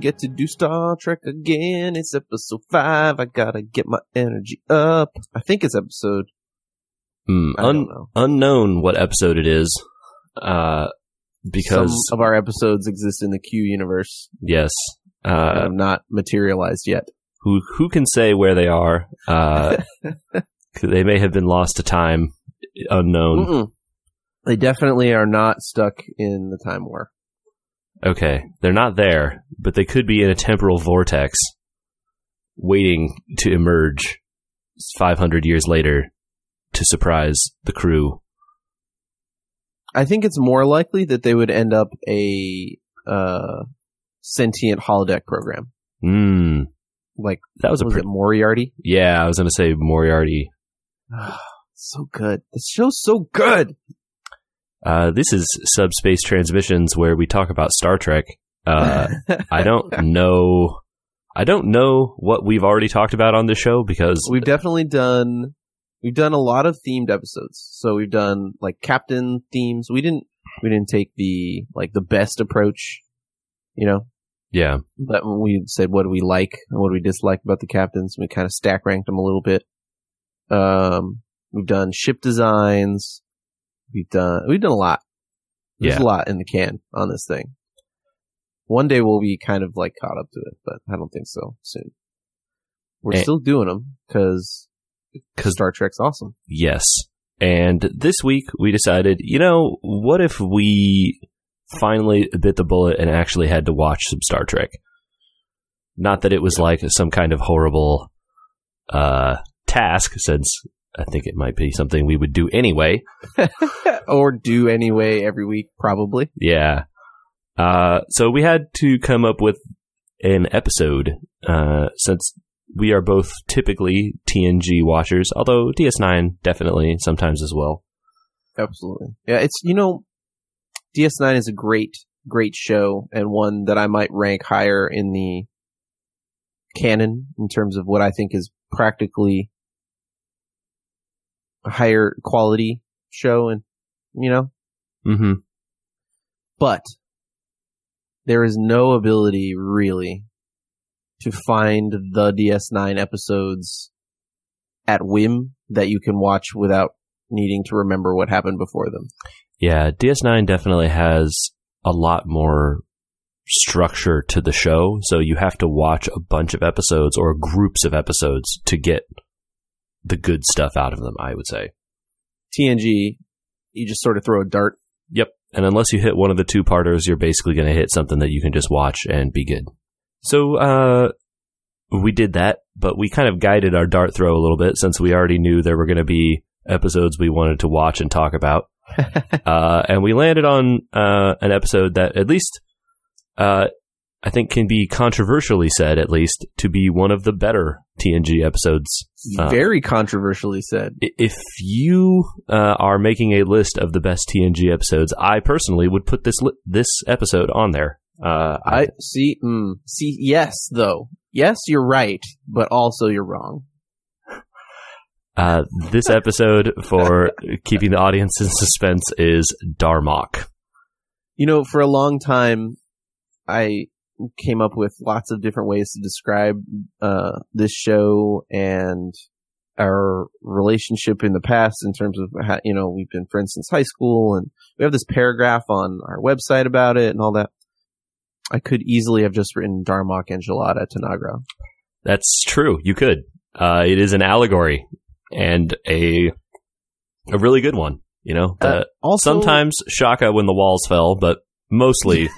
Get to do Star Trek again. It's episode five. I gotta get my energy up. I think it's episode. Hmm, un- unknown what episode it is. Uh, because Some of our episodes exist in the Q universe yes, uh, have not materialized yet. who who can say where they are? Uh, they may have been lost to time, unknown. Mm-mm. They definitely are not stuck in the time war. Okay, they're not there, but they could be in a temporal vortex, waiting to emerge 500 years later to surprise the crew. I think it's more likely that they would end up a uh, sentient holodeck program. Hmm, Like, that was a was Moriarty? Yeah, I was gonna say Moriarty. so good. This show's so good. Uh, this is Subspace Transmissions, where we talk about Star Trek. Uh, I don't know. I don't know what we've already talked about on this show because we've definitely done we've done a lot of themed episodes. So we've done like captain themes. We didn't we didn't take the like the best approach, you know. yeah, But we said what do we like and what do we dislike about the captains, we kind of stack ranked them a little bit. Um, we've done ship designs. We've done we've done a lot. There's Yeah. a lot in the can on this thing. One day we'll be kind of like caught up to it, but I don't think so soon. We're Eh. still doing them because because Star Trek's awesome. Yes. And this week we decided, you know, what if we finally bit the bullet and actually had to watch some Star Trek? Not that it was like some kind of horrible uh, task, since I think it might be something we would do anyway. or do anyway every week, probably. Yeah. Uh, so we had to come up with an episode, uh, since we are both typically TNG watchers, although DS9 definitely sometimes as well. Absolutely. Yeah, it's you know, DS9 is a great, great show and one that I might rank higher in the canon in terms of what I think is practically higher quality show and you know, Mm-hmm. but there is no ability really to find the DS9 episodes at whim that you can watch without needing to remember what happened before them. Yeah, DS9 definitely has a lot more structure to the show, so you have to watch a bunch of episodes or groups of episodes to get the good stuff out of them, I would say. TNG, you just sort of throw a dart. Yep. And unless you hit one of the two parters, you're basically going to hit something that you can just watch and be good. So, uh, we did that, but we kind of guided our dart throw a little bit since we already knew there were going to be episodes we wanted to watch and talk about. uh, and we landed on uh, an episode that at least uh, I think can be controversially said, at least, to be one of the better TNG episodes. Uh, Very controversially said. If you uh, are making a list of the best TNG episodes, I personally would put this li- this episode on there. Uh, I see. Mm, see, yes, though. Yes, you're right, but also you're wrong. uh, this episode for keeping the audience in suspense is Darmok. You know, for a long time, I came up with lots of different ways to describe uh, this show and our relationship in the past in terms of how, you know, we've been friends since high school and we have this paragraph on our website about it and all that. I could easily have just written Darmok and Jalad at Tanagra. That's true. You could. Uh, it is an allegory and a a really good one. You know, Uh, Uh, also, sometimes Shaka when the walls fell, but mostly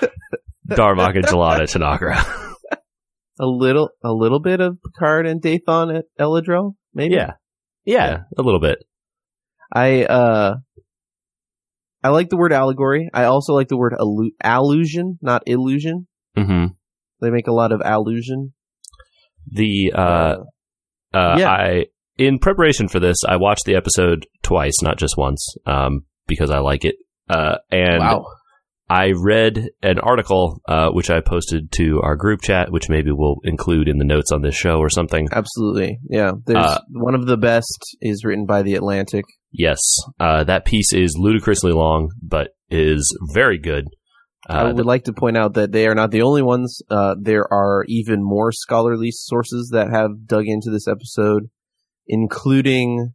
Darmok and Jalad at Tanagra. a little, a little bit of Picard and Dathon at El-Adrel, maybe. yeah, yeah, a little bit. I uh I like the word allegory. I also like the word allu- allusion, not illusion. hmm They make a lot of allusion. The uh, uh, Yeah. I in preparation for this, I watched the episode twice, not just once, um, because I like it. Uh, and wow. I read an article uh, which I posted to our group chat, which maybe we'll include in the notes on this show or something. Absolutely. Yeah. There's Uh, one of the best is written by the Atlantic. Yes, uh, that piece is ludicrously long, but is very good. I Uh, would like to point out that they are not the only ones. Uh, there are even more scholarly sources that have dug into this episode, including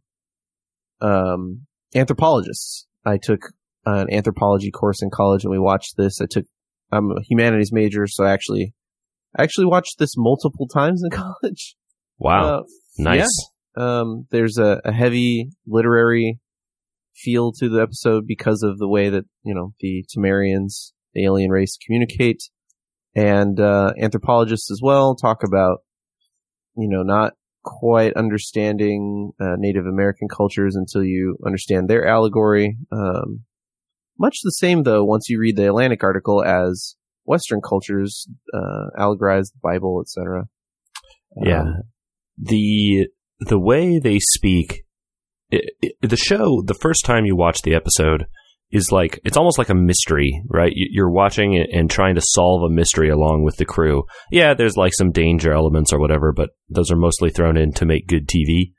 um, anthropologists. I took an anthropology course in college, and we watched this. I took I'm a humanities major, so I actually I actually watched this multiple times in college. wow, Uh, nice. um, there's a, a heavy literary feel to the episode because of the way that you know the Tamarians, the alien race, communicate, and uh, anthropologists as well talk about you know not quite understanding uh, Native American cultures until you understand their allegory. Um, much the same though once you read the Atlantic article as Western cultures uh, allegorize the Bible, etc. Yeah. the the way they speak it, it, the show the first time you watch the episode is like it's almost like a mystery right You- you're watching it and trying to solve a mystery along with the crew yeah there's like some danger elements or whatever but those are mostly thrown in to make good tv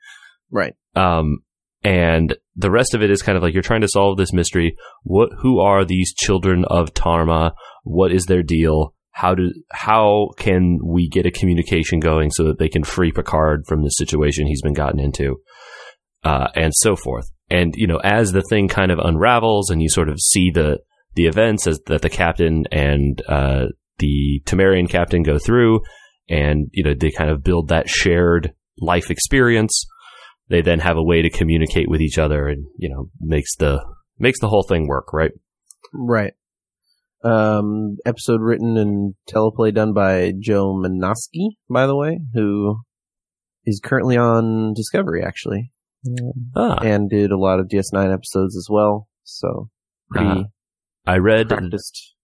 right. um and the rest of it is kind of like you're trying to solve this mystery. What who are these children of Tama? What is their deal? How do how can we get a communication going so that they can free picard from the situation he's been gotten into? Uh, and so forth. And you know as the thing kind of unravels and you sort of see the the events as that the captain and uh, the Tamarian captain go through and you know they kind of build that shared life experience they then have a way to communicate with each other and you know makes the makes the whole thing work right Right. Um, episode written and teleplay done by Joe Menosky, by the way, who is currently on Discovery, actually, ah, and did a lot of DS9 episodes as well. So, pretty Uh, i read practiced.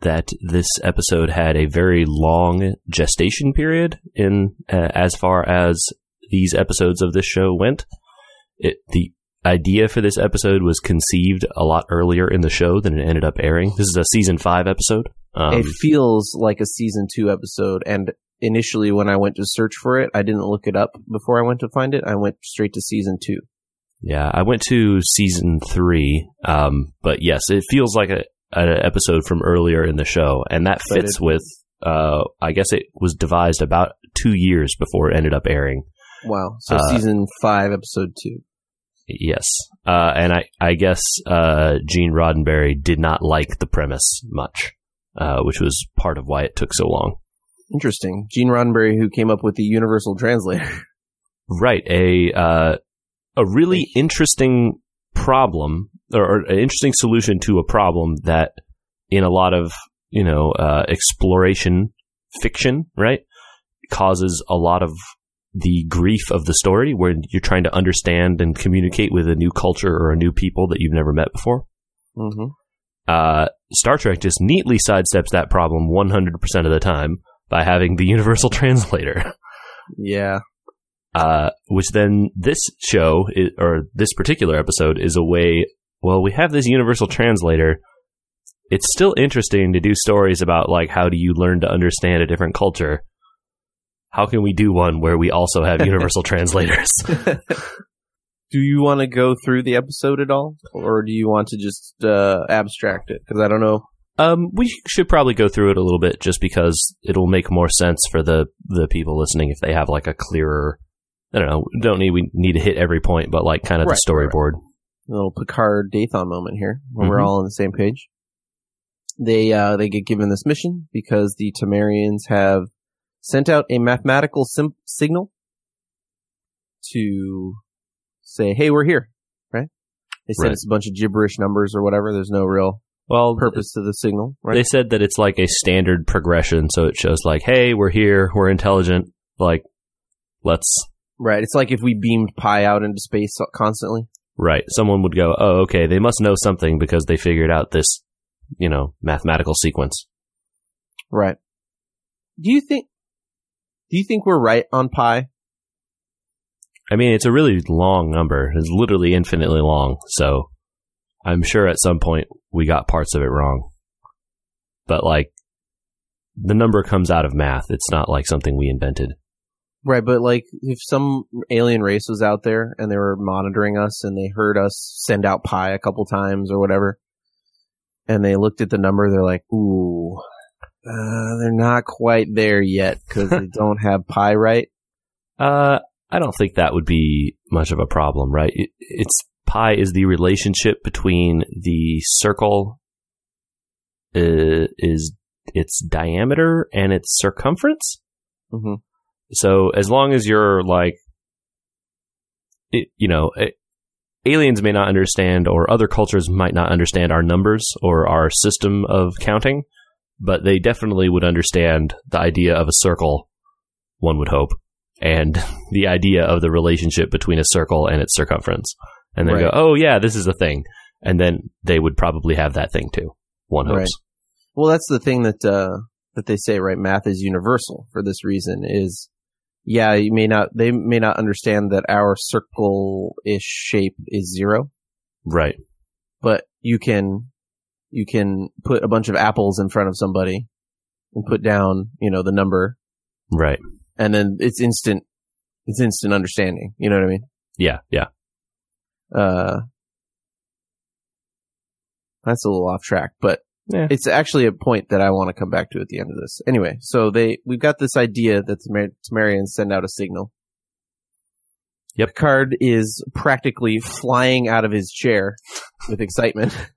that this episode had a very long gestation period in uh, as far as these episodes of this show went it the idea for this episode was conceived a lot earlier in the show than it ended up airing this is a season 5 episode um, it feels like a season two episode, and initially when I went to search for it, I didn't look it up before I went to find it. I went straight to season two. Yeah, I went to season three, um, but yes, it feels like a an episode from earlier in the show, and that fits it- with. Uh, I guess it was devised about two years before it ended up airing. Wow. So Uh, season five, episode two. Yes, uh, and I I guess uh, Gene Roddenberry did not like the premise much, uh, which was part of why it took so long. Interesting. Gene Roddenberry, who came up with the Universal Translator. Right, a uh, a really interesting problem or, or an interesting solution to a problem that in a lot of you know uh, exploration fiction, right, causes a lot of the grief of the story where you're trying to understand and communicate with a new culture or a new people that you've never met before. hmm Uh, Star Trek just neatly sidesteps that problem 100% of the time by having the universal translator. Yeah. uh, which then this show i or this particular episode is a way. Well, we have this universal translator. It's still interesting to do stories about like how do you learn to understand a different culture. How can we do one where we also have universal translators? do you want to go through the episode at all, or do you want to just uh, abstract it? Because I don't know. Um, we should probably go through it a little bit just because it'll make more sense for the the people listening if they have like a clearer. I don't know. Don't need we need to hit every point, but like kind of Right, the right, right. storyboard. A little Picard Dathon moment here, where we're Mhm. all on the same page. They uh, they get given this mission because the Tamarians have sent out a mathematical sim- signal to say, "Hey, we're here." Right? They said Right. it's a bunch of gibberish numbers or whatever. There's no real Well, purpose to the signal, right? They said that it's like a standard progression, so it shows like, "Hey, we're here, we're intelligent." Like, let's right. It's like if we beamed Pi out into space constantly. right. Someone would go, "Oh, okay, they must know something because they figured out this, you know, mathematical sequence." Right. Do you think? Do you think we're right on pi? I mean, it's a really long number. It's literally infinitely long. So, I'm sure at some point we got parts of it wrong. But like, the number comes out of math. It's not like something we invented. Right, but like if some alien race was out there and they were monitoring us and they heard us send out pi a couple times or whatever, and they looked at the number. They're like, "Ooh, uh, they're not quite there yet because they don't have pi right." Uh, I don't think that would be much of a problem, right? It, it's pi is the relationship between the circle uh, is its diameter and its circumference. hmm So as long as you're like, it, you know, it, aliens may not understand, or other cultures might not understand our numbers or our system of counting, but they definitely would understand the idea of a circle. One would hope, and the idea of the relationship between a circle and its circumference, and they Right. go, "Oh yeah, this is a thing," and then they would probably have that thing too. One hopes. Right. Well, that's the thing that uh, that they say, right? Math is universal for this reason. Is yeah, you may not they may not understand that our circle-ish shape is zero, Right. but you can you can put a bunch of apples in front of somebody and put down you know the number, Right. and then it's instant it's instant understanding. You know what I mean? Yeah. Yeah. Uh, that's a little off track, but Yeah. it's actually a point that I want to come back to at the end of this. Anyway, so they we've got this idea that the Tamar- Tamarians send out a signal. Yep. Picard is practically flying out of his chair with excitement.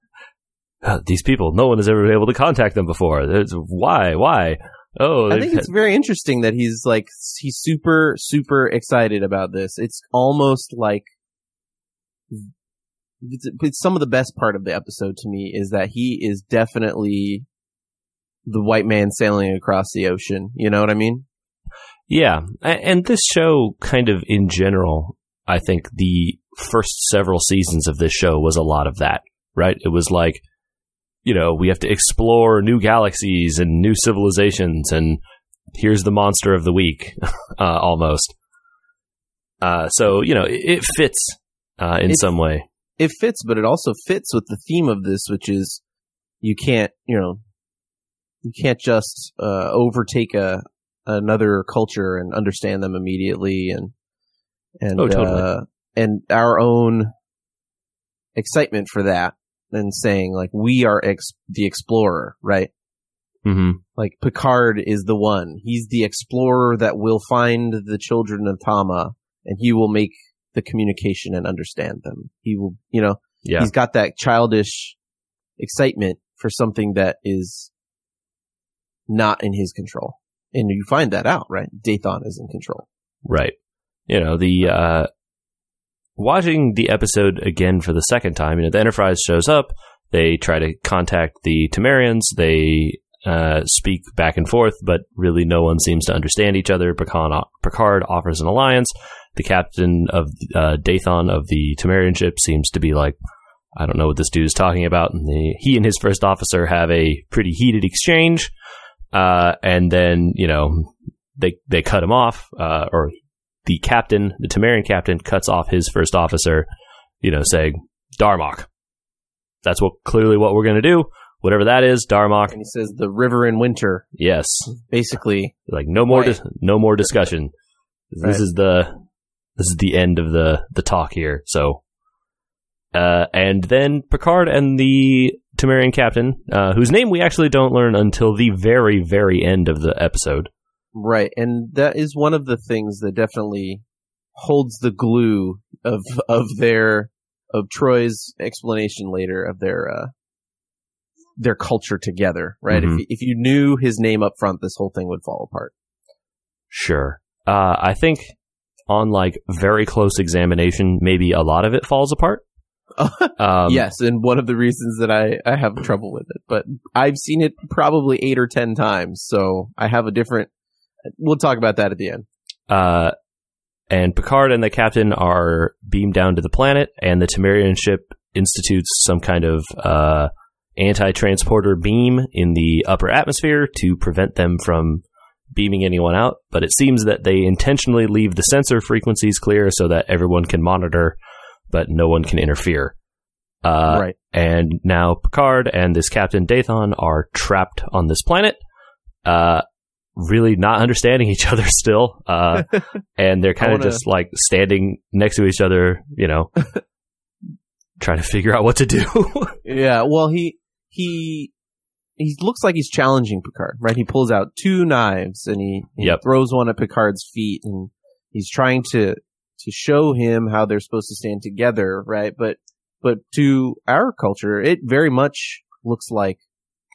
Uh, these people, no one has ever been able to contact them before. There's, why? Why? Oh, I think it's very interesting that he's like he's super super excited about this. It's almost like it's, it's some of the best part of the episode to me is that he is definitely the white man sailing across the ocean. You know what I mean? Yeah, and this show, kind of in general, I think the first several seasons of this show was a lot of that, right? It was like, you know, we have to explore new galaxies and new civilizations, and here's the monster of the week, uh, almost. Uh, so you know, it, it fits uh, in It's- some way. It fits, but it also fits with the theme of this, which is you can't, you know, you can't just uh, overtake a another culture and understand them immediately, and and Oh, totally. uh, and our own excitement for that, and saying like we are ex- the explorer, right? hmm Like Picard is the one. He's the explorer that will find the children of Tama, and he will make the communication and understand them. He will, you know, Yeah, he's got that childish excitement for something that is not in his control. And you find that out, right? Dathon is in control. Right. You know, the uh watching the episode again for the second time, you know, the Enterprise shows up, they try to contact the Tamarians, they uh, speak back and forth, but really no one seems to understand each other. Picard, offers an alliance. The captain of uh, Dathon of the Tamarian ship seems to be like, I don't know what this dude is talking about. And the, he and his first officer have a pretty heated exchange. Uh, and then, you know, they, they cut him off, uh, or the captain, the Tamarian captain, cuts off his first officer, you know, saying, Darmok. That's what clearly what we're going to do. Whatever that is, Darmok. And he says the river in winter, Yes. basically. Like no more, Right. dis- no more discussion. This is the, this is the end of the, the talk here. So, uh, and then Picard and the Tamarian captain, uh, whose name we actually don't learn until the very, very end of the episode. Right. And that is one of the things that definitely holds the glue of, of their, of Troi's explanation later of their, uh, their culture together, right? Mhm. If, if you knew his name up front, this whole thing would fall apart. Sure. Uh, I think on like very close examination, maybe a lot of it falls apart. Um, yes, and one of the reasons that I, I have trouble with it, but I've seen it probably eight or ten times, so I have a different. We'll talk about that at the end. Uh, and Picard and the captain are beamed down to the planet, and the Tamarian ship institutes some kind of uh, anti-transporter beam in the upper atmosphere to prevent them from beaming anyone out. But it seems that they intentionally leave the sensor frequencies clear so that everyone can monitor, but no one can interfere. Uh, right. and now Picard and this Captain Dathon are trapped on this planet, uh, really not understanding each other still, uh, and they're kind of wanna- just like standing next to each other, you know, trying to figure out what to do. Yeah. Well, he he he looks like he's challenging Picard, right? He pulls out two knives and he, he Yep. throws one at Picard's feet, and he's trying to to show him how they're supposed to stand together, right? But but to our culture, it very much looks like,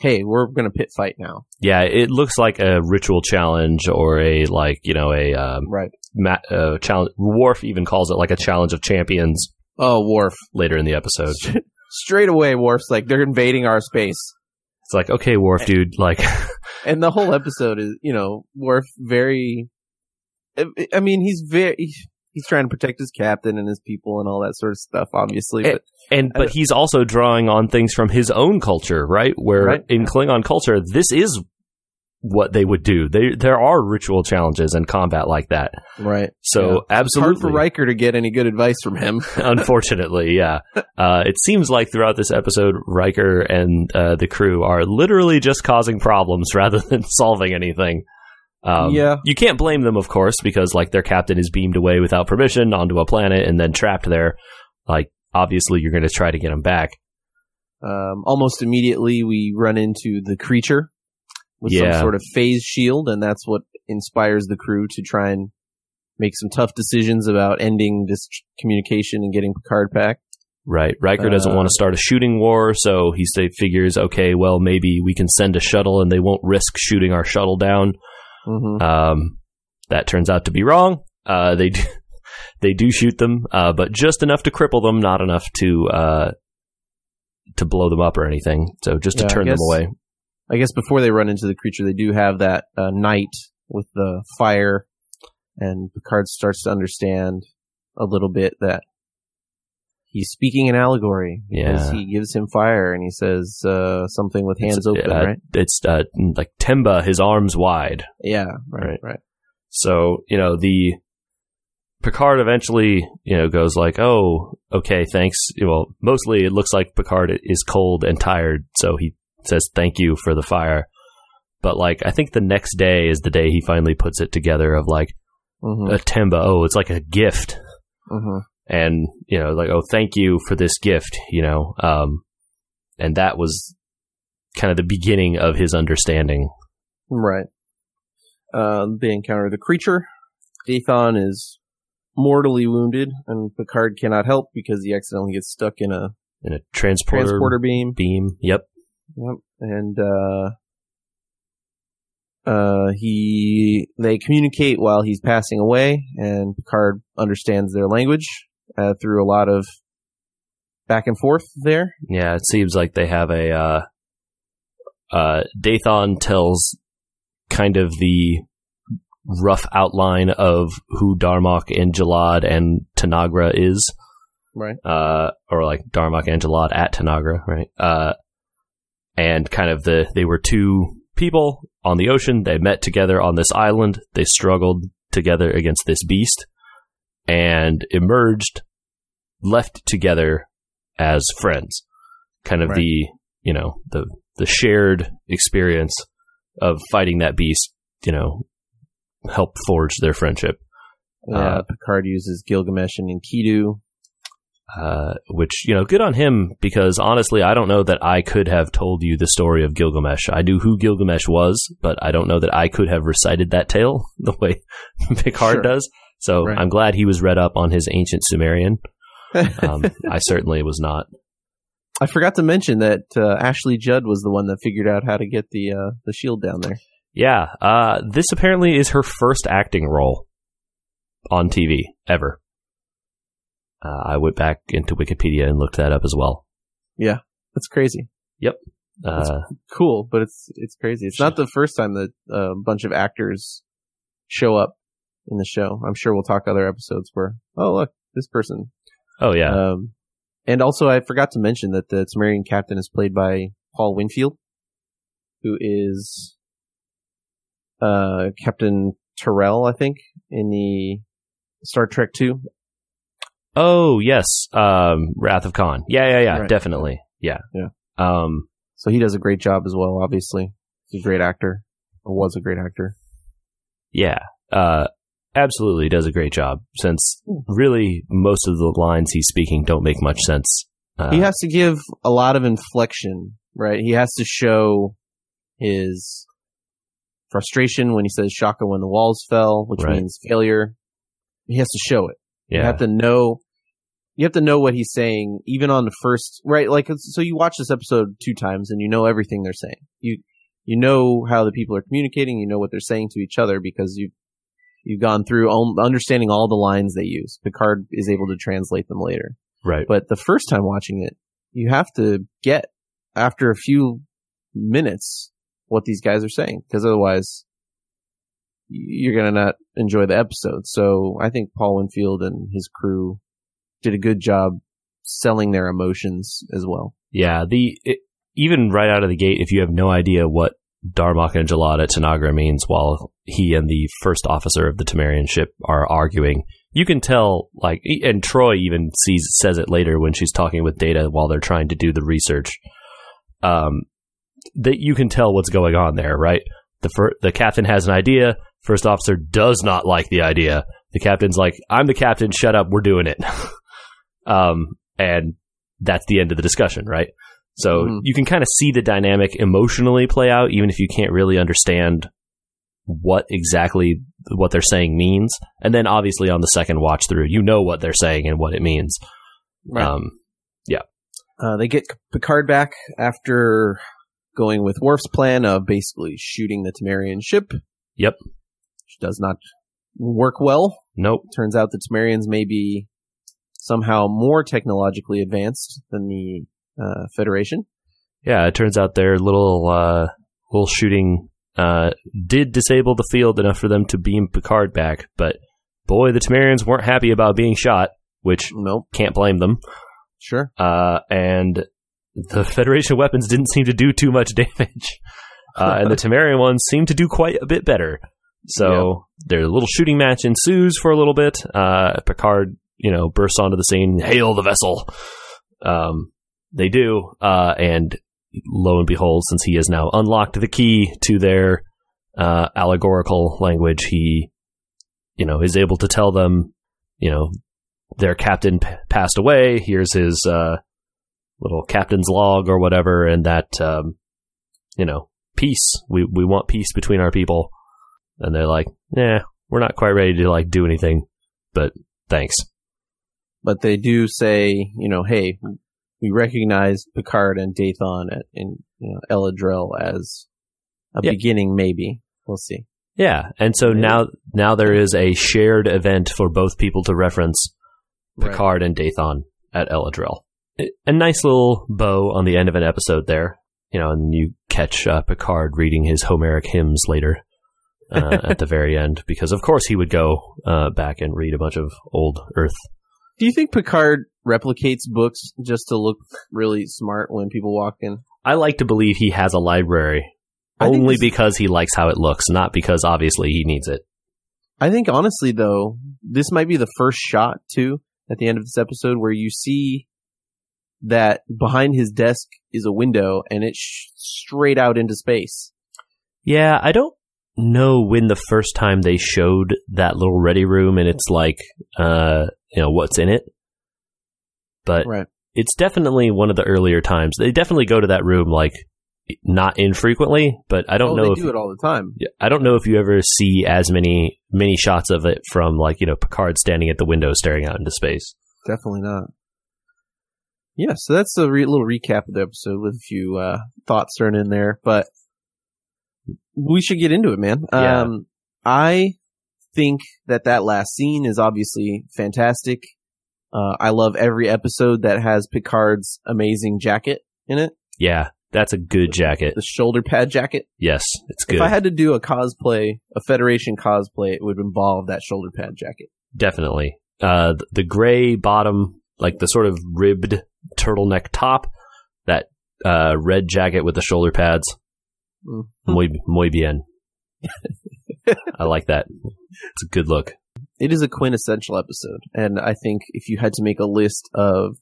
hey, we're going to pit fight now, Yeah, it looks like a ritual challenge or a like you know a um, right? ma- uh, challenge. Worf even calls it like a challenge of champions Oh, Worf, later in the episode. straight away, Worf's like they're invading our space. It's like, okay, Worf, dude, like, and the whole episode is you know Worf very I- I mean he's very he's trying to protect his captain and his people and all that sort of stuff obviously Eh, but and but he's also drawing on things from his own culture, right? Where Right. in Klingon culture, this is what they would do. They, there are ritual challenges and combat like that. right So Yeah. hard for Riker to get any good advice from him unfortunately, yeah. Uh, it seems like throughout this episode, Riker and uh, the crew are literally just causing problems rather than solving anything. Um, Yeah. you can't blame them, of course, because like their captain is beamed away without permission onto a planet and then trapped there. Like, obviously, you're going to try to get him back. um, almost immediately we run into the creature with Yeah. some sort of phase shield and that's what inspires the crew to try and make some tough decisions about ending this communication and getting Picard back Right. Riker doesn't Uh, want to start a shooting war, so he figures, okay, well, maybe we can send a shuttle and they won't risk shooting our shuttle down. Hmm Um, that turns out to be wrong. Uh, they do, they do shoot them, uh, but just enough to cripple them, not enough to uh, to blow them up or anything. So just to Yeah, turn them away. I guess before they run into the creature, they do have that uh, night with the fire, and Picard starts to understand a little bit that he's speaking in allegory because Yeah. he gives him fire and he says uh, something with hands It's, open, uh, right? It's uh, like Temba, his arms wide. Yeah, right, right. right. So, you know, the Picard eventually, you know, goes like, "Oh, okay, thanks." Well, mostly it looks like Picard is cold and tired, so he says thank you for the fire. But like, I think the next day is the day he finally puts it together of like hmm a Temba. Oh, it's like a gift, hmm and you know, like, oh, thank you for this gift. You know, um, and that was kind of the beginning of his understanding. Right. Uh, they encounter the creature. Dathon is mortally wounded, and Picard cannot help because he accidentally gets stuck in a In a transporter, transporter beam. beam. Yep. Yep. And uh uh he they communicate while he's passing away and Picard understands their language uh, through a lot of back and forth there. Yeah, it seems like they have a uh uh Dathon tells kind of the rough outline of who Darmok and Jalad and Tanagra is. Right. Uh or like Darmok and Jalad at Tanagra, right? Uh and kind of the they were two people on the ocean, they met together on this island, they struggled together against this beast and emerged left together as friends. Kind of Right. the, you know, the the shared experience of fighting that beast, you know, helped forge their friendship. Yeah, Uh, Picard uses Gilgamesh and Enkidu. Uh, which, you know, good on him because honestly, I don't know that I could have told you the story of Gilgamesh. I knew who Gilgamesh was, but I don't know that I could have recited that tale the way Picard Sure. does. So Right. I'm glad he was read up on his ancient Sumerian. Um, I certainly was not. I forgot to mention that uh, Ashley Judd was the one that figured out how to get the uh, the shield down there. Yeah, uh, this apparently is her first acting role on TV ever. Uh, I went back into Wikipedia and looked that up as well. Yeah, that's crazy. Yep. Uh, Cool, but it's it's crazy. It's not the first time that a bunch of actors show up in the show. I'm sure we'll talk other episodes where oh look this person. oh yeah, Um, and also I forgot to mention that the Sumerian captain is played by Paul Winfield, who is uh Captain Terrell, I think, in the Star Trek Two. Oh yes, um, Wrath of Khan. Yeah, yeah, yeah, Right. definitely. Yeah, Yeah. Um, So he does a great job as well. Obviously, he's a great actor, or was a great actor. yeah. Uh, absolutely does a great job. Since really most of the lines he's speaking don't make much sense. Uh, he has to give a lot of inflection right? He has to show his frustration when he says "Shaka" when the walls fell, which Right. means failure. He has to show it. You have to know. You have to know what he's saying, even on the first right. Like, so you watch this episode two times, and you know everything they're saying. You you know how the people are communicating. You know what they're saying to each other because you you've gone through all, understanding all the lines they use. Picard is able to translate them later. right. But the first time watching it, you have to get after a few minutes what these guys are saying because otherwise you're going to not enjoy the episode. So I think Paul Winfield and his crew did a good job selling their emotions as well. Yeah, the it, even right out of the gate, if you have no idea what Darmok and Jalad Tanagra means, while he and the first officer of the Tamarian ship are arguing, you can tell. Like, and Troi even sees says it later when she's talking with Data while they're trying to do the research. Um, that you can tell what's going on there, right? The fir- the captain has an idea. First officer does not like the idea. The captain's like, "I'm the captain. Shut up. We're doing it." um, and that's the end of the discussion, right? So Mhm. you can kind of see the dynamic emotionally play out, even if you can't really understand what exactly what they're saying means. And then obviously on the second watch through, you know what they're saying and what it means. Um, yeah. Uh, they get Picard back after going with Worf's plan of basically shooting the Tamarian ship. Yep. Which does not work well. nope. Turns out the Tamarians may be somehow more technologically advanced than the uh, Federation. Yeah, it turns out their little uh, little shooting uh, did disable the field enough for them to beam Picard back, but boy, the Tamarians weren't happy about being shot, which Nope. can't blame them. Sure. Uh, and the Federation weapons didn't seem to do too much damage, uh, and the Tamarian ones seemed to do quite a bit better. So their little shooting match ensues for a little bit. Uh, Picard, you know, bursts onto the scene, hail the vessel. Um, they do, uh, and lo and behold, since he has now unlocked the key to their uh, allegorical language, he, you know, is able to tell them, you know, their captain p- passed away. Here's his uh, little captain's log or whatever, and that, um, you know, peace. We we want peace between our people. And they're like, yeah, we're not quite ready to like do anything, but thanks. But they do say, you know, hey, we recognize Picard and Dathon at, in you know, El-Adrel as a Yeah. beginning, maybe. We'll see. Yeah, and so Yeah. now now there is a shared event for both people to reference Picard and Dathon at El-Adrel. A- A nice little bow on the end of an episode there, you know, and you catch uh, Picard reading his Homeric hymns later uh, at the very end, because of course he would go uh, back and read a bunch of old Earth. Do you think Picard replicates books just to look really smart when people walk in? I like to believe he has a library only because he likes how it looks, not because obviously he needs it. I think honestly though, this might be the first shot too at the end of this episode where you see that behind his desk is a window and it's sh- straight out into space. Yeah, I don't know when the first time they showed that little ready room and it's like, uh, you know, what's in it. But Right. it's definitely one of the earlier times. They definitely go to that room like not infrequently, but I don't oh, know they if do it all the time. Yeah, I don't know if you ever see as many many shots of it from like you know Picard standing at the window staring out into space. Definitely not. Yeah, so that's a re- little recap of the episode with a few uh, thoughts thrown in there, but we should get into it, man. Yeah. Um, I think that that last scene is obviously fantastic. Uh, I love every episode that has Picard's amazing jacket in it, Yeah, that's a good jacket. the shoulder pad jacket. Yes, it's good. If I had to do a cosplay, a Federation cosplay, it would involve that shoulder pad jacket. Definitely. Uh, th- the gray bottom, like the sort of ribbed turtleneck top, that uh, red jacket with the shoulder pads. Mhm. Muy, muy bien. I like that. It's a good look. it is a quintessential episode and i think if you had to make a list of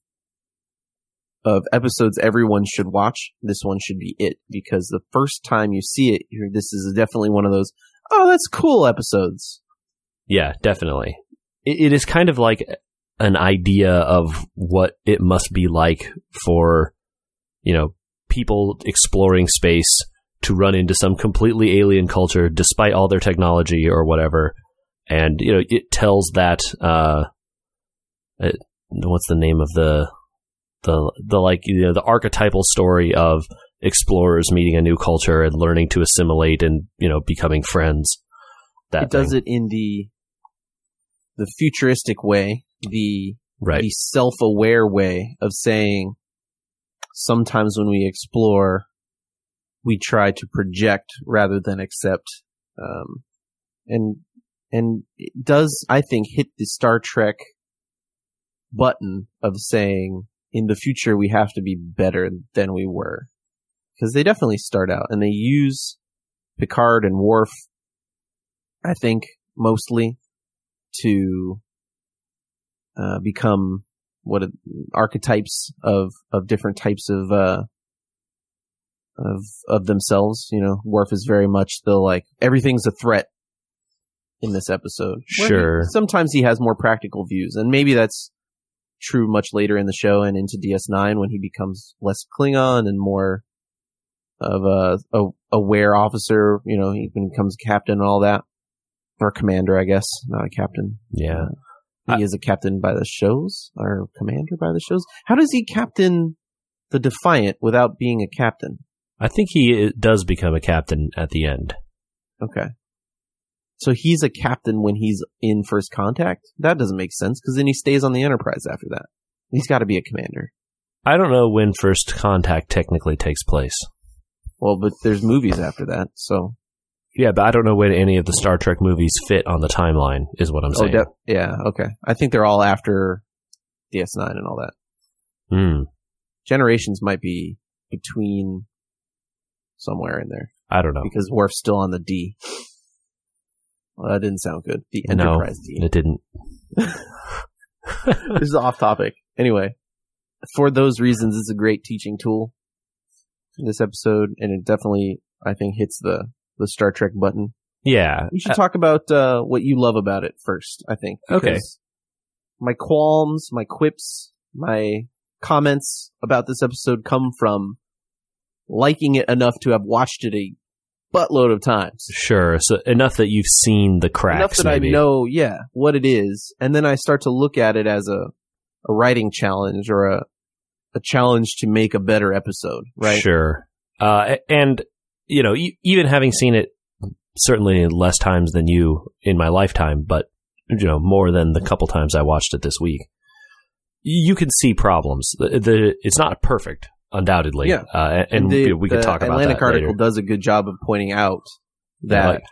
of episodes everyone should watch this one should be it because the first time you see it you're, this is definitely one of those oh that's cool episodes Yeah, definitely. It, it is kind of like an idea of what it must be like for, you know, people exploring space to run into some completely alien culture despite all their technology or whatever. And, you know, it tells that, uh, it, what's the name of the, the, the like, you know, the archetypal story of explorers meeting a new culture and learning to assimilate and, you know, becoming friends. That it does thing. it in the the futuristic way, the right. the self aware way of saying sometimes when we explore, we try to project rather than accept. Um, and and does, I think, hit the Star Trek button of saying in the future we have to be better than we were because they definitely start out and they use Picard and Worf, I think, mostly to uh, become what archetypes of of different types of uh, of of themselves. You know, Worf is very much the like everything's a threat in this episode. Where he- Sure. sometimes he has more practical views, and maybe that's true much later in the show and into DS9 when he becomes less Klingon and more of a, a aware officer. You know, he becomes captain and all that, or commander, I guess, not a captain. Yeah. Uh, he I- is a captain by the shows, or commander by the shows. How does he captain the Defiant without being a captain? I think he uh, does become a captain at the end. Okay. So he's a captain when he's in first contact? That doesn't make sense because then he stays on the Enterprise after that. He's got to be a commander. I don't know when first contact technically takes place. Well, but there's movies after that, so. Yeah, but I don't know when any of the Star Trek movies fit on the timeline, is what I'm Oh, saying. de- yeah, okay. I think they're all after DS9 and all that. Hmm. Generations might be between somewhere in there I don't know. because Worf's still on the D. Well, that didn't sound good. The No. Enterprise D. It didn't. this is off topic. Anyway, for those reasons, it's a great teaching tool in this episode, and it definitely, I think, hits the the Star Trek button. Yeah. We should Uh, talk about uh, what you love about it first. I think. Okay. My qualms, my quips, my comments about this episode come from liking it enough to have watched it a buttload of times. Sure. So enough that you've seen the cracks. enough that maybe. I know, yeah, what it is, and then I start to look at it as a a writing challenge or a a challenge to make a better episode, right? Sure. Uh, and you know, e- even having seen it certainly less times than you in my lifetime, but you know, more than the couple times I watched it this week, you can see problems. The, the it's not perfect, undoubtedly. Yeah. Uh, and the, we could talk about that. Atlantic article later. does a good job of pointing out Yeah, that like,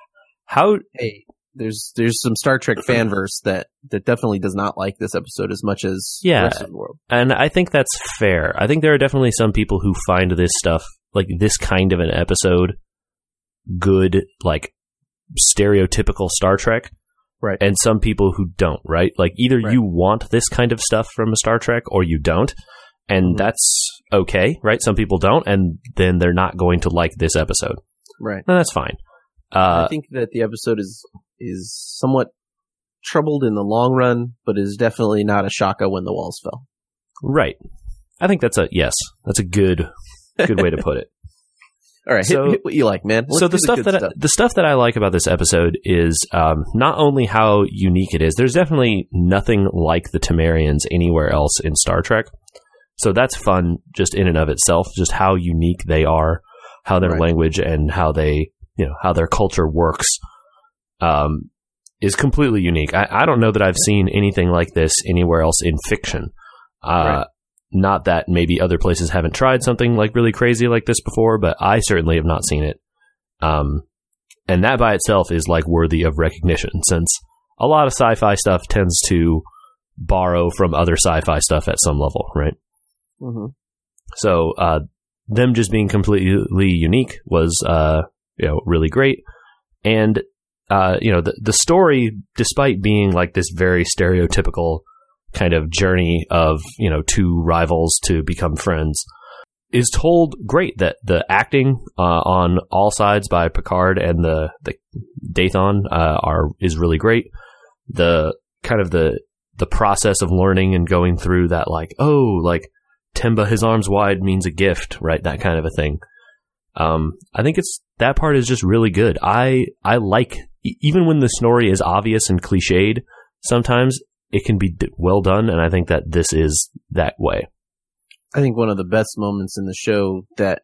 how hey, there's there's some Star Trek fanverse that that definitely does not like this episode as much as Yeah. the rest of the world. And I think that's fair. I think there are definitely some people who find this stuff, like this kind of an episode, good, like stereotypical Star Trek. Right. And some people who don't, right? Like either Right. you want this kind of stuff from a Star Trek or you don't. And Mhm. that's okay, right? Some people don't, and then they're not going to like this episode. Right. And that's fine. I Uh, think that the episode is is somewhat troubled in the long run, but is definitely not a shaka when the walls fell. right. I think that's a yes. That's a good, good way to put it. All right, So- hit, hit what you like, man. Let's so the stuff that I, the stuff that I like about this episode is um, not only how unique it is. There's definitely nothing like the Tamarians anywhere else in Star Trek. So that's fun, just in and of itself. Just how unique they are, how their Right. language and how they, you know, how their culture works, um, is completely unique. I, I don't know that I've seen anything like this anywhere else in fiction. Uh, Right. Not that maybe other places haven't tried something like really crazy like this before, but I certainly have not seen it. Um, and that by itself is like worthy of recognition since a lot of sci-fi stuff tends to borrow from other sci-fi stuff at some level, right? Mhm. So, uh, them just being completely unique was, uh, you know, really great. And, uh, you know, the, the story, despite being like this very stereotypical kind of journey of, you know, two rivals to become friends, is told great that the acting uh, on all sides by Picard and the the Dathon uh, are is really great. The kind of the the process of learning and going through that like oh like Temba, his arms wide means a gift, right? That kind of a thing. Um, I think it's that part is just really good. I I like even when the story is obvious and cliched. Sometimes it can be well done, and I think that this is that way. I think one of the best moments in the show that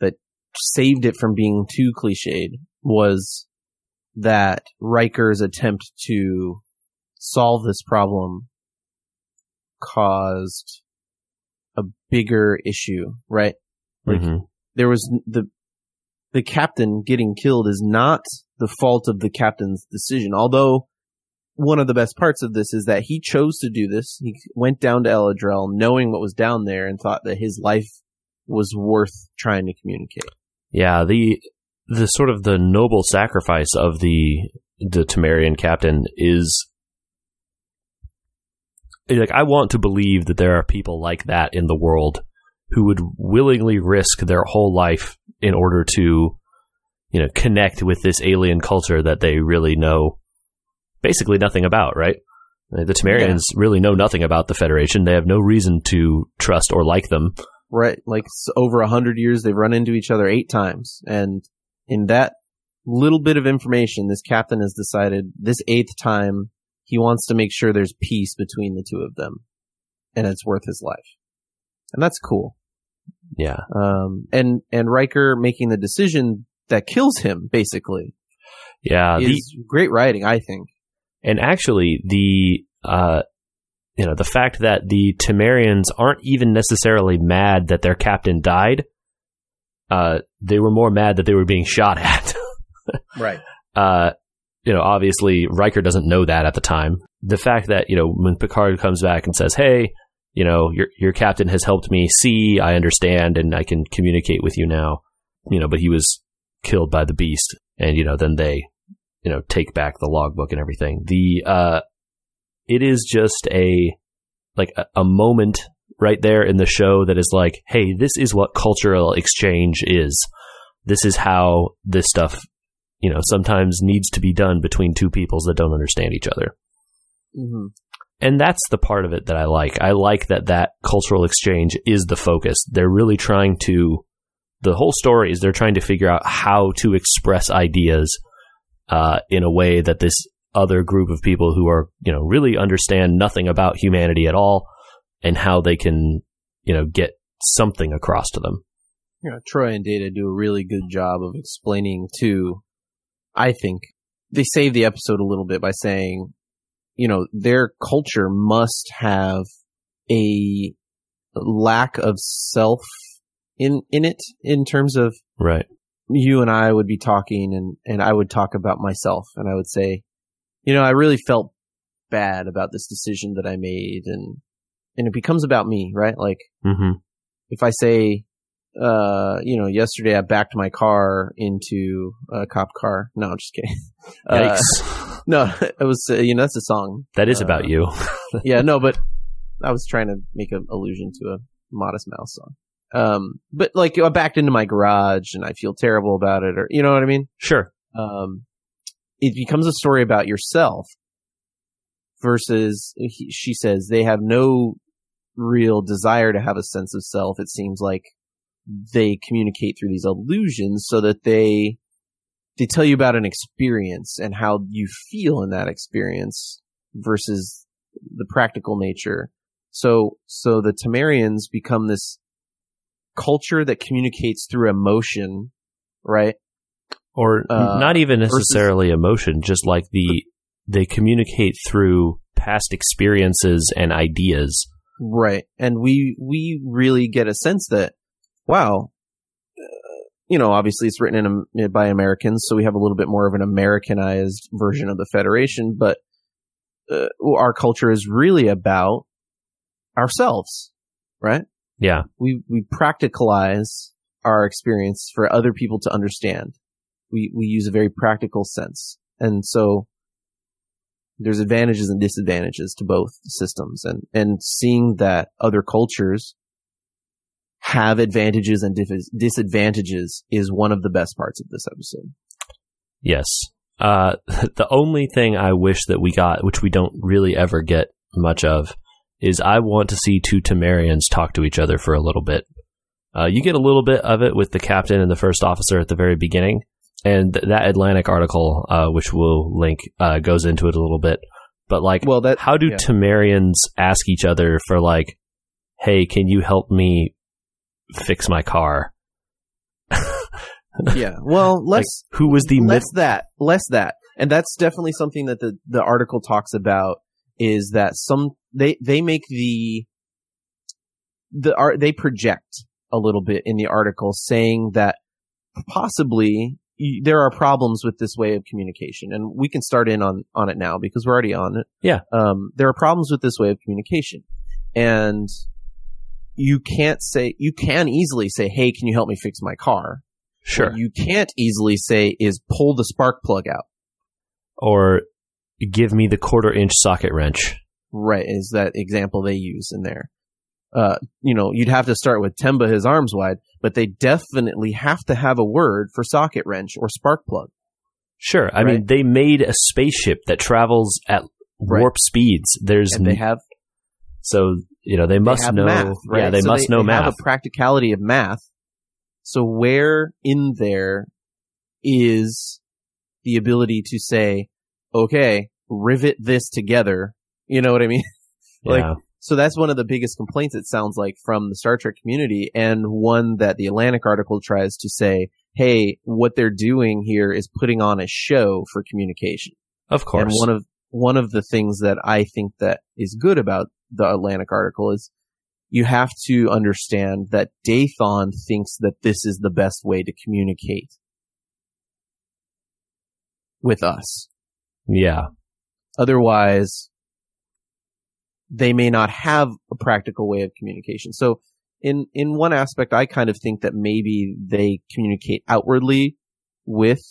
that saved it from being too cliched was that Riker's attempt to solve this problem caused a bigger issue, right? Like Mhm. there was the the captain getting killed is not the fault of the captain's decision. Although one of the best parts of this is that he chose to do this. He went down to El-Adrel knowing what was down there and thought that his life was worth trying to communicate. Yeah, the the sort of the noble sacrifice of the the Tamarian captain is like I want to believe that there are people like that in the world who would willingly risk their whole life in order to you know connect with this alien culture that they really know basically nothing about, right? The Tamarians really know nothing about the Federation. They have no reason to trust or like them. Right. Like over a hundred years, they've run into each other eight times. And in that little bit of information, this captain has decided this eighth time he wants to make sure there's peace between the two of them and it's worth his life. And that's cool. Yeah. Um, and, and Riker making the decision that kills him basically Yeah, the, is great writing, I think. And actually, the uh, you know the fact that the Tamarians aren't even necessarily mad that their captain died. Uh, they were more mad that they were being shot at. Right. uh, you know, obviously Riker doesn't know that at the time. The fact that you know when Picard comes back and says, "Hey, you know, your your captain has helped me see, I understand, and I can communicate with you now," you know, but he was killed by the beast, and you know, then they, you know, take back the logbook and everything. The uh, it is just a like a, a moment right there in the show that is like, hey, this is what cultural exchange is. This is how this stuff, you know, sometimes needs to be done between two peoples that don't understand each other. hmm And that's the part of it that I like. I like that that cultural exchange is the focus. They're really trying to, the whole story is they're trying to figure out how to express ideas uh, in a way that this other group of people who are, you know, really understand nothing about humanity at all and how they can, you know, get something across to them. Yeah, Troi and Data do a really good job of explaining to, I think, they save the episode a little bit by saying, you know, their culture must have a lack of self in, in it in terms of Right. you and I would be talking and, and I would talk about myself and I would say, you know, I really felt bad about this decision that I made and, and it becomes about me, right? Like, Mm-hmm. if I say, uh, you know, yesterday I backed my car into a cop car. No, I'm just kidding. Uh, no, it was, uh, you know, that's a song. that is uh, about you. yeah, no, but I was trying to make an allusion to a Modest Mouse song. Um, but like I backed into my garage and I feel terrible about it or, you know what I mean? Sure. Um, it becomes a story about yourself versus he, she says they have no real desire to have a sense of self. It seems like they communicate through these illusions so that they they tell you about an experience and how you feel in that experience versus the practical nature. So so the Tamarians become this culture that communicates through emotion, right? or Uh, not even versus- necessarily emotion just like the they communicate through past experiences and ideas Right. And we, we really get a sense that, wow, you know, obviously it's written in, by Americans, so we have a little bit more of an Americanized version of the Federation, but uh, our culture is really about ourselves, right? yeah We, we practicalize our experience for other people to understand. We, we use a very practical sense. And so there's advantages and disadvantages to both systems and, and seeing that other cultures have advantages and disadvantages is one of the best parts of this episode. yes uh the only thing i wish that we got which we don't really ever get much of is I want to see two Tamarians talk to each other for a little bit. Uh, you get a little bit of it with the captain and the first officer at the very beginning, and th- that Atlantic article, uh, which we'll link, uh, goes into it a little bit. But like, Well, that how do yeah. Tamarians ask each other for like, "Hey, can you help me fix my car?" yeah. Well, Like, who was the less myth? that, less that, and that's definitely something that the the article talks about is that some they they make the the art they project a little bit in the article saying that possibly there are problems with this way of communication and we can start in on on it now because we're already on it Yeah. um there are problems with this way of communication and you can't say you can easily say hey can you help me fix my car Sure. what you can't easily say is pull the spark plug out. or give me the quarter inch socket wrench. Right, is that example they use in there. Uh, you know, you'd have to start with Temba his arms wide, but they definitely have to have a word for socket wrench or spark plug. Sure. I mean, they made a spaceship that travels at Right. warp speeds. There's And they have so you know they they must have know. math, right? Yeah, they So must know they math. have a practicality of math. So where in there is the ability to say, okay, rivet this together? You know what I mean? like, yeah. So that's one of the biggest complaints it sounds like from the Star Trek community and one that the Atlantic article tries to say, hey, what they're doing here is putting on a show for communication. of course. And one of one of the things that I think that is good about the Atlantic article is you have to understand that Dathon thinks that this is the best way to communicate with us. yeah. Otherwise, they may not have a practical way of communication. So in, in one aspect, I kind of think that maybe they communicate outwardly with,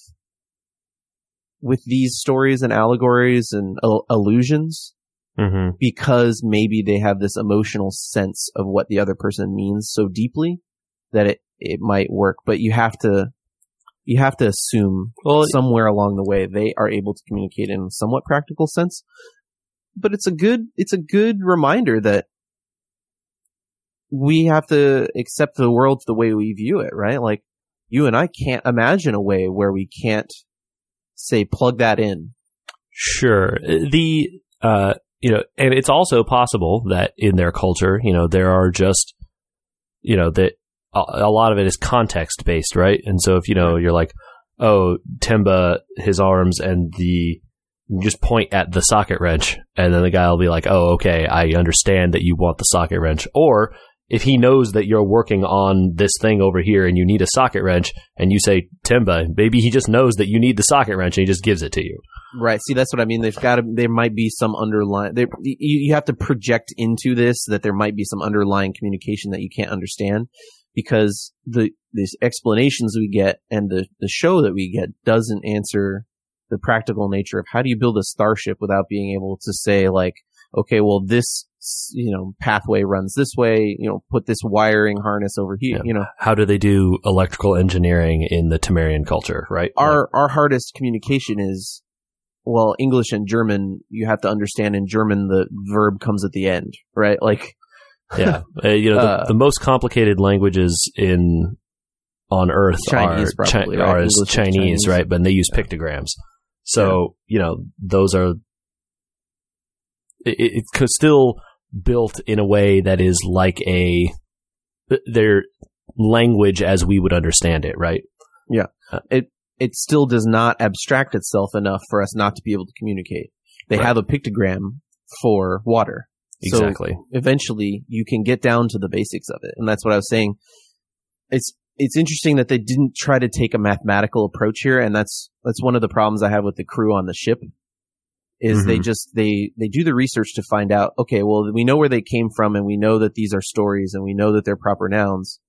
with these stories and allegories and al- allusions hmm because maybe they have this emotional sense of what the other person means so deeply that it, it might work. But you have to, you have to assume Well, somewhere along the way they are able to communicate in a somewhat practical sense. But it's a good it's a good reminder that we have to accept the world the way we view it, right? Like you and I can't imagine a way where we can't say plug that in. Sure. The uh you know, and it's also possible that in their culture, you know, there are just you know that a, a lot of it is context based, right? And so if you know you're like, oh, Temba, his arms and the you just point at the socket wrench, and then the guy will be like, oh, okay, I understand that you want the socket wrench, or if he knows that you're working on this thing over here and you need a socket wrench and you say Temba, maybe he just knows that you need the socket wrench and he just gives it to you. Right. See, that's what I mean. There's got to, there might be some underlying, you, you have to project into this that there might be some underlying communication that you can't understand because the, these explanations we get and the, the show that we get doesn't answer the practical nature of how do you build a starship without being able to say like, okay, well, this, you know, pathway runs this way, you know, put this wiring harness over here, Yeah. you know, How do they do electrical engineering in the Tamarian culture, right? our our hardest communication is well english and german you have to understand in german the verb comes at the end right like yeah, uh, you know, the, Uh, the most complicated languages in on Earth Chinese, are, probably, Chi- right? are as Chinese, Chinese. right? But they use Yeah. pictograms. So you know, those are it, it's still built in a way that is like a their language as we would understand it, right? Yeah. Uh, it it still does not abstract itself enough for us not to be able to communicate they Right. have a pictogram for water So Exactly. eventually you can get down to the basics of it and that's what i was saying it's it's interesting that they didn't try to take a mathematical approach here and that's that's one of the problems i have with the crew on the ship is they Mhm. just they they do the research to find out okay well we know where they came from and we know that these are stories and we know that they're proper nouns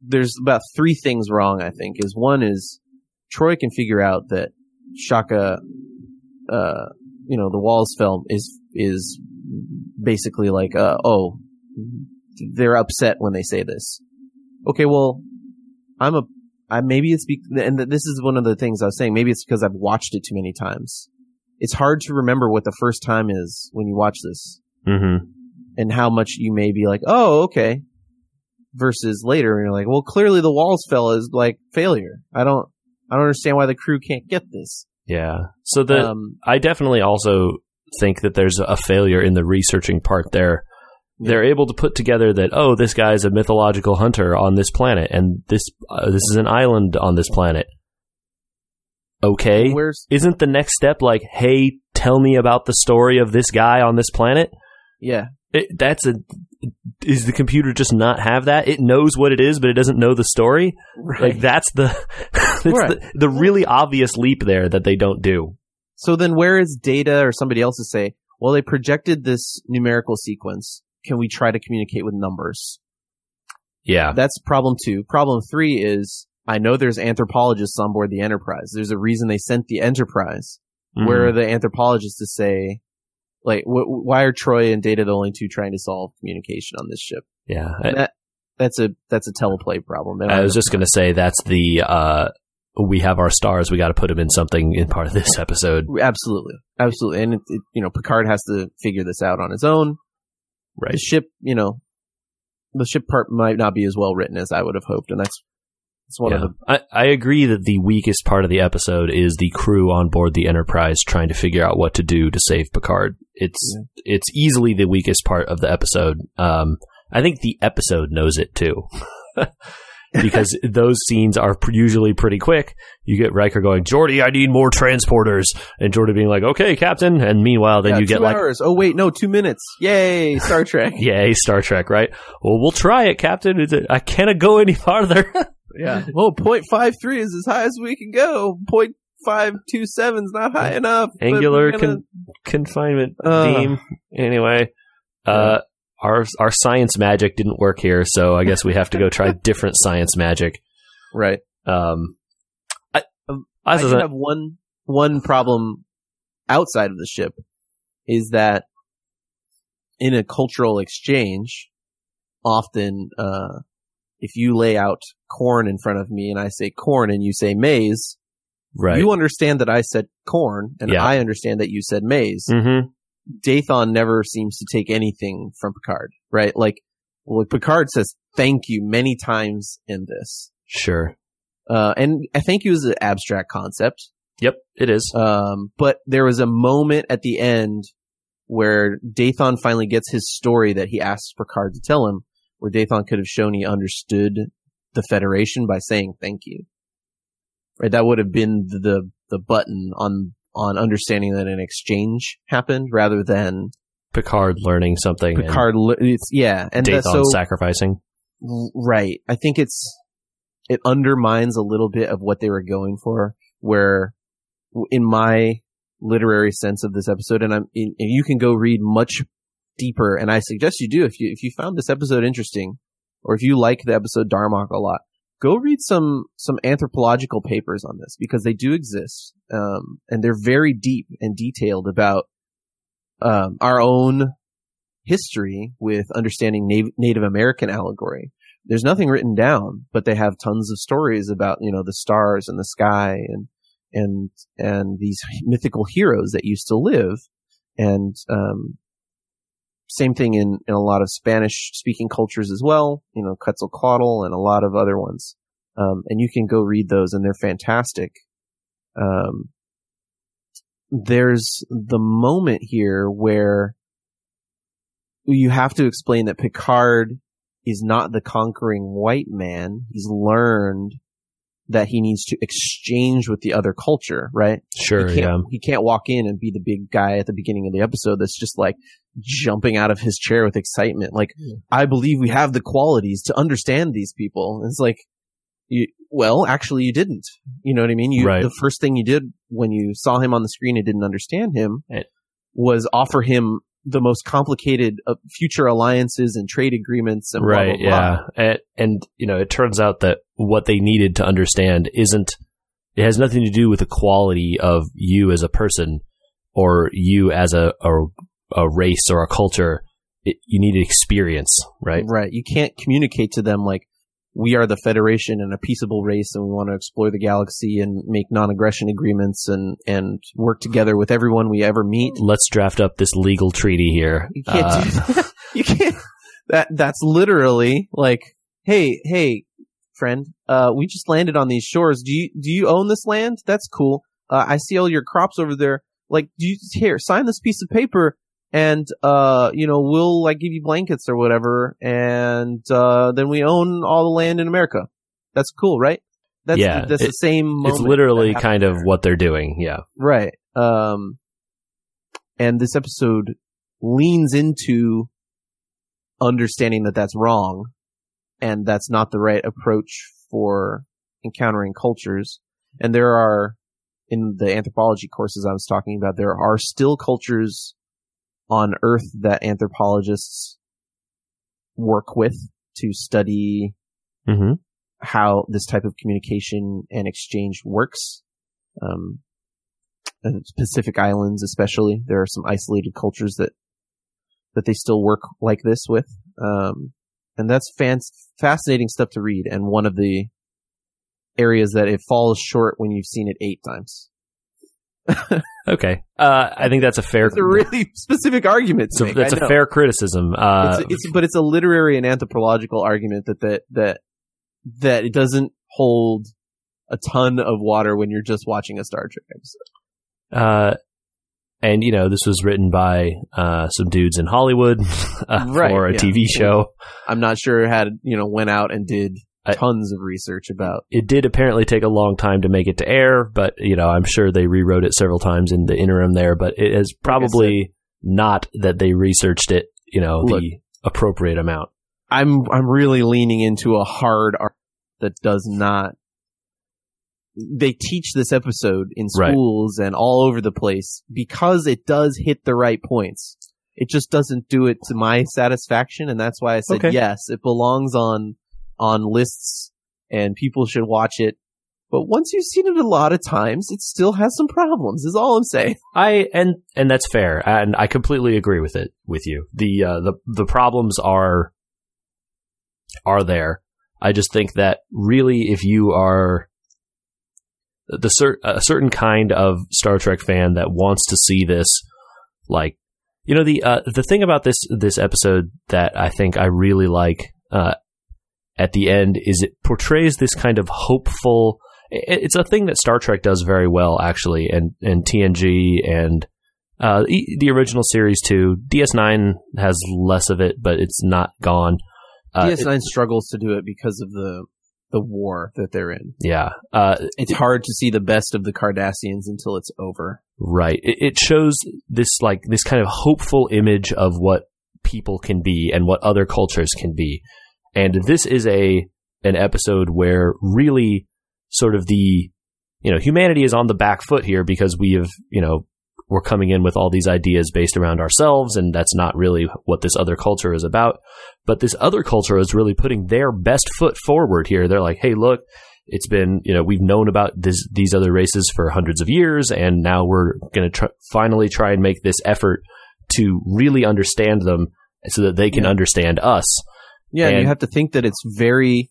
there's about three things wrong i think is one is troi can figure out that shaka uh you know the walls film is is basically like uh oh they're upset when they say this okay well i'm a I, maybe it's be, and this is one of the things I was saying. Maybe it's because I've watched it too many times. It's hard to remember what the first time is when you watch this. Mm-hmm. and how much you may be like, oh, okay, versus later, and you're like, well, clearly the walls fell is like failure. I don't, I don't understand why the crew can't get this. Yeah. So the um, I definitely also think that there's a failure in the researching part there. Yeah. They're able to put together that oh, this guy's a mythological hunter on this planet, and this uh, this is an island on this planet. Okay, where's isn't the next step like, hey, tell me about the story of this guy on this planet? yeah, It, that's a is the computer just not have that? It knows what it is, but it doesn't know the story. right. Like that's the that's Right. the, the really obvious leap there that they don't do. So then where is data or somebody else to say, well, they projected this numerical sequence. Can we try to communicate with numbers? Yeah, That's problem two. Problem three is I know there's anthropologists on board the Enterprise. There's a reason they sent the Enterprise. Where Mm. are the anthropologists to say, like, wh- why are Troi and Data the only two trying to solve communication on this ship? yeah. And that that's a that's a teleplay problem. I was just going to say that's the uh, we have our stars. We got to put them in something in part of this episode, absolutely, absolutely, and it, it, you know Picard has to figure this out on his own. right? the ship, you know, the ship part might not be as well written as I would have hoped, and that's that's one Yeah. of the I, I agree that the weakest part of the episode is the crew on board the Enterprise trying to figure out what to do to save Picard. It's it's easily the weakest part of the episode. Um, I think the episode knows it too. because those scenes are usually pretty quick. You get Riker going, Geordi, I need more transporters, and Geordi being like, "Okay, Captain." And meanwhile, then Yeah, you get two like, hours. Oh wait, no, two minutes. Yay, Star Trek. Yay, Star Trek, right? Well, we'll try it, Captain. I can't go any farther. yeah. Well, point five three is as high as we can go. Point five two seven is not high enough. Annular gonna- con- confinement Uh. beam. Anyway, uh, our our science magic didn't work here, so I guess we have to go try different science magic. right. Um, I, Um, I I have one one problem outside of the ship is that in a cultural exchange, often uh, if you lay out corn in front of me and I say corn and you say maize, right. you understand that I said corn and Yeah. I understand that you said maize. mm-hmm. Dathon never seems to take anything from Picard, right? Like, well, Picard says thank you many times in this. Sure. Uh, and I thank you is an abstract concept. Yep, it is. Um, but there was a moment at the end where Dathon finally gets his story that he asks Picard to tell him, where Dathon could have shown he understood the Federation by saying thank you. Right, that would have been the, the button on on understanding that an exchange happened rather than Picard learning something. and Picard. li- It's yeah, and that, Dathon so sacrificing. right. I think it's it undermines a little bit of what they were going for. Where, in my literary sense of this episode, and I'm and you can go read much deeper, and I suggest you do if you if you found this episode interesting, or if you like the episode Darmok a lot, go read some some anthropological papers on this because they do exist, um, and they're very deep and detailed about um, our own history with understanding Native, Native American allegory. There's nothing written down, but they have tons of stories about, you know, the stars and the sky and, and, and these mythical heroes that used to live. And, um, same thing in, in a lot of Spanish speaking cultures as well, you know, Quetzalcoatl and a lot of other ones. Um, and you can go read those and they're fantastic. Um, there's the moment here where you have to explain that Picard is not the conquering white man. He's learned that he needs to exchange with the other culture, right? Sure, he can't, yeah. he can't walk in and be the big guy at the beginning of the episode that's just like jumping out of his chair with excitement. Like, I believe we have the qualities to understand these people. And it's like, you, well, actually you didn't. You know what I mean? You, Right. the first thing you did when you saw him on the screen and didn't understand him was offer him the most complicated uh, future alliances and trade agreements and blah, right blah, blah. yeah and, and you know it turns out that what they needed to understand isn't it has nothing to do with the quality of you as a person or you as a a, a race or a culture it, you need experience right Right. You can't communicate to them like, we are the Federation and a peaceable race, and we want to explore the galaxy and make non-aggression agreements and and work together with everyone we ever meet. Let's draft up this legal treaty here. You can't Uh, do that. You can't. That that's literally like, hey, hey, friend, uh, we just landed on these shores. Do you do you own this land? That's cool. Uh, I see all your crops over there. Like, do you here sign this piece of paper? And uh, you know, we'll like give you blankets or whatever, and uh, then we own all the land in America. That's cool, right? That's Yeah, that's the same. Moment it's literally kind of there. what they're doing. Yeah. Right. Um, and this episode leans into understanding that that's wrong and that's not the right approach for encountering cultures. And there are, in the anthropology courses I was talking about, there are still cultures on Earth that anthropologists work with to study Mm-hmm. how this type of communication and exchange works. Um, Pacific Islands, especially, there are some isolated cultures that that they still work like this with, um, and that's fan- fascinating stuff to read. And one of the areas that it falls short when you've seen it eight times. Okay. Uh, I think that's a fair. It's a really specific argument. So that's I a know. fair criticism. Uh, it's, it's but it's a literary and anthropological argument that that that that it doesn't hold a ton of water when you're just watching a Star Trek episode. Uh, and you know, this was written by uh, some dudes in Hollywood uh, Right, for a yeah. TV show. I'm not sure it had you know went out and did tons of research about. It did apparently take a long time to make it to air, but you know, I'm sure they rewrote it several times in the interim there. But it is probably not that they researched it, you know, Look. the appropriate amount. I'm I'm really leaning into a hard art that does not. They teach this episode in Right. schools and all over the place because it does hit the right points. It just doesn't do it to my satisfaction, and that's why I said Okay. yes. It belongs on on lists, and people should watch it. But once you've seen it a lot of times, it still has some problems. Is all I'm saying. I and and that's fair, and I completely agree with it with you. The uh, the the problems are are there. I just think that really, if you are the cer- a certain kind of Star Trek fan that wants to see this, like you know the uh, the thing about this this episode that I think I really like uh, at the end is it portrays this kind of hopeful. It's a thing that Star Trek does very well, actually, and and TNG and uh, the original series too. DS9 has less of it, but it's not gone. Uh, DS9 struggles to do it because of the the war that they're in. yeah, uh, It's hard to see the best of the Cardassians until it's over. Right. It, it shows this like this kind of hopeful image of what people can be and what other cultures can be. And this is a an episode where really sort of the you know humanity is on the back foot here because we have you know we're coming in with all these ideas based around ourselves and that's not really what this other culture is about. But this other culture is really putting their best foot forward here. They're like hey look it's been you know we've known about this these other races for hundreds of years and now we're going to tr- finally try and make this effort to really understand them so that they can Yeah. understand us Yeah, and you have to think that it's very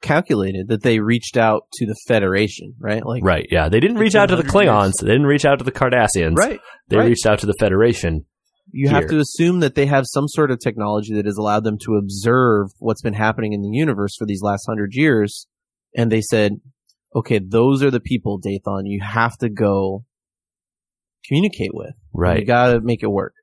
calculated that they reached out to the Federation, right? Like, right yeah they didn't reach out to the 100 years. klingons they didn't reach out to the cardassians right. they right. reached out to the federation You have to assume that they have some sort of technology that has allowed them to observe what's been happening in the universe for these last hundred years. And they said, okay, those are the people, Dathon, you have to go communicate with. right You gotta make it work.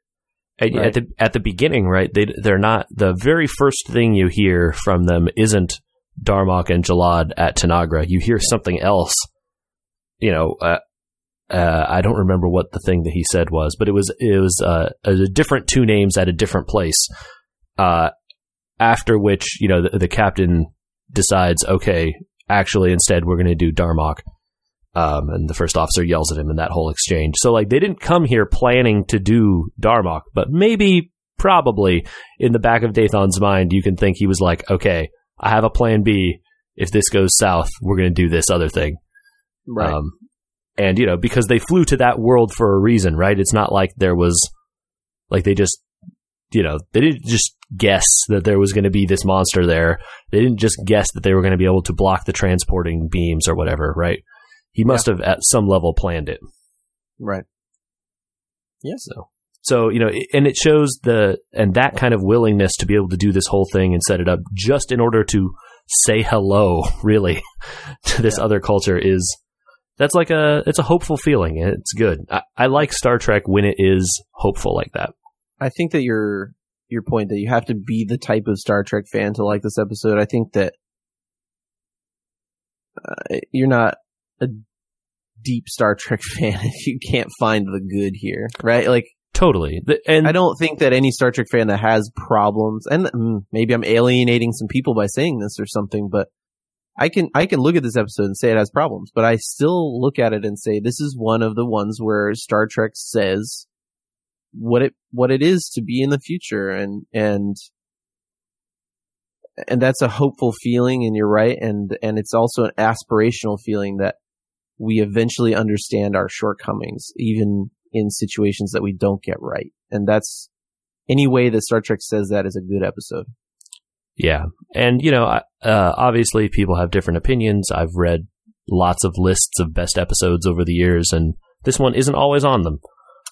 At, Right. at the at the beginning, right? They they're not the very first thing you hear from them isn't Darmok and Jalad at Tanagra. You hear something else. You know, uh, uh, I don't remember what the thing that he said was, but it was it was uh, a different two names at a different place. Uh, after which, you know, the, the captain decides, okay, actually, instead, we're going to do Darmok. Um, and the first officer yells at him in that whole exchange. So, like, they didn't come here planning to do Darmok, but maybe, probably, in the back of Dathon's mind, you can think he was like, okay, I have a plan B. If this goes south, we're going to do this other thing. Right. Um, and, you know, because they flew to that world for a reason, right? It's not like there was, like, they just you know, they didn't just guess that there was going to be this monster there. They didn't just guess that they were going to be able to block the transporting beams or whatever, right? He must have at some level planned it. Right. Yes. So, so, you know, and it shows the, and that kind of willingness to be able to do this whole thing and set it up just in order to say hello, really, to this Yeah. other culture is, that's like a, it's a hopeful feeling. and It's good. I, I like Star Trek when it is hopeful like that. I think that your your point that you have to be the type of Star Trek fan to like this episode. I think that uh, you're not a deep Star Trek fan if you can't find the good here, right? Like Totally. The- And I don't think that any Star Trek fan that has problems, and mm, maybe I'm alienating some people by saying this or something, but I can I can look at this episode and say it has problems, but I still look at it and say this is one of the ones where Star Trek says what it what it is to be in the future, and and and that's a hopeful feeling, and you're right, and and it's also an aspirational feeling that we eventually understand our shortcomings, even in situations that we don't get right. And that's any way that Star Trek says that is a good episode. Yeah. And, you know, I- uh, obviously people have different opinions. I've read lots of lists of best episodes over the years, and this one isn't always on them.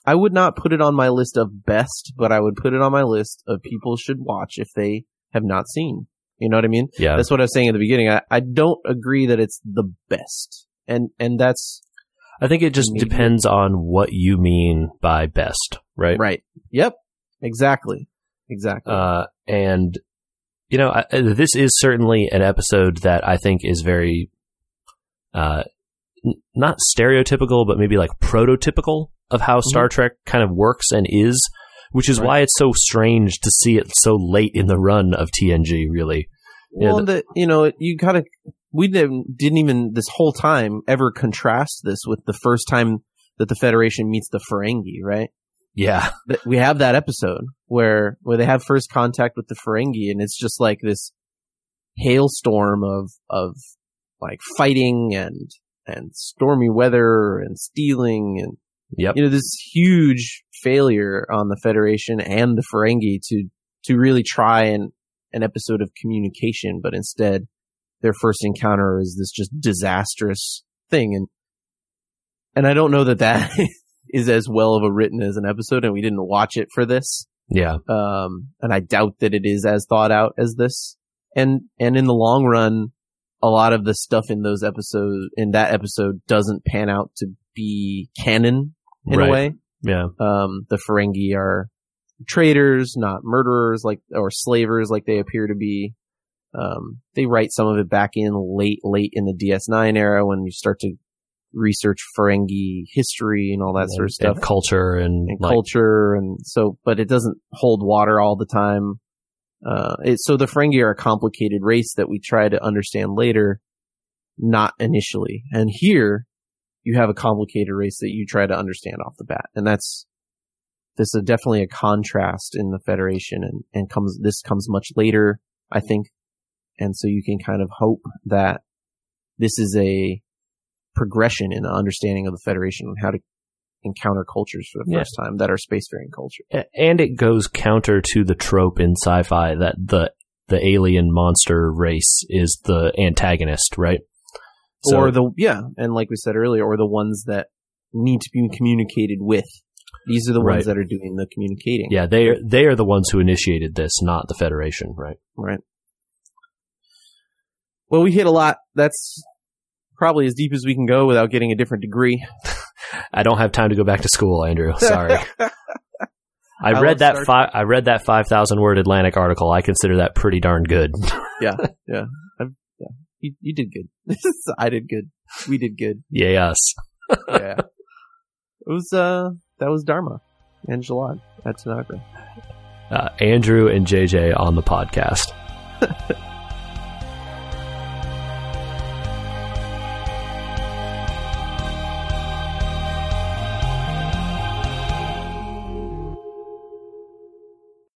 I would not put it on my list of best, but I would put it on my list of people should watch if they have not seen. You know what I mean? Yeah. That's what I was saying at the beginning. I, I don't agree that it's the best. And and that's I think it just Maybe. depends on what you mean by best, right? right. Yep. Exactly. Exactly. Uh, and, you know, I, this is certainly an episode that I think is very, uh, n- not stereotypical, but maybe like prototypical of how Star Trek kind of works and is, which is Right. why it's so strange to see it so late in the run of TNG, really. well, the, you know, you gotta, we didn't, didn't even this whole time ever contrast this with the first time that the Federation meets the Ferengi, right? Yeah. We have that episode where, where they have first contact with the Ferengi and it's just like this hailstorm of, of like fighting and, and stormy weather and stealing and Yep. you know this huge failure on the Federation and the Ferengi to to really try an an episode of communication, but instead their first encounter is this just disastrous thing, and and I don't know that that is as well of a written as an episode, and we didn't watch it for this, Yeah. um, and I doubt that it is as thought out as this, and and in the long run. A lot of the stuff in those episodes, in that episode, doesn't pan out to be canon in Right. a way. Yeah. Um, the Ferengi are traders, not murderers, like or slavers, like they appear to be. Um, they write some of it back in late, late in the DS9 era when you start to research Ferengi history and all that sort of stuff and culture and, and like, culture, and so, but it doesn't hold water all the time. Uh, it, so the Ferengi are a complicated race that we try to understand later, not initially. And here, you have a complicated race that you try to understand off the bat, and that's this is definitely a contrast in the Federation, and and comes this comes much later, I think, and so you can kind of hope that this is a progression in the understanding of the Federation and how to encounter cultures for the Yeah. first time that are spacefaring culture. A- and it goes counter to the trope in sci-fi that the the alien monster race is the antagonist, right? So- or the yeah, and like we said earlier, or the ones that need to be communicated with. These are the Right. ones that are doing the communicating. yeah, they are they are the ones who initiated this, not the Federation, right? Right. Well, we hit a lot. That's probably as deep as we can go without getting a different degree. I don't have time to go back to school, Andrew. Sorry. I I read that fi- I read that five thousand word Atlantic article. I consider that pretty darn good. yeah, yeah, I've, yeah. You, you did good. I did good. We did good. Yay us! Yeah. it was uh that was Darmok and Jalad at Tanagra. Uh, Andrew and JJ on the podcast.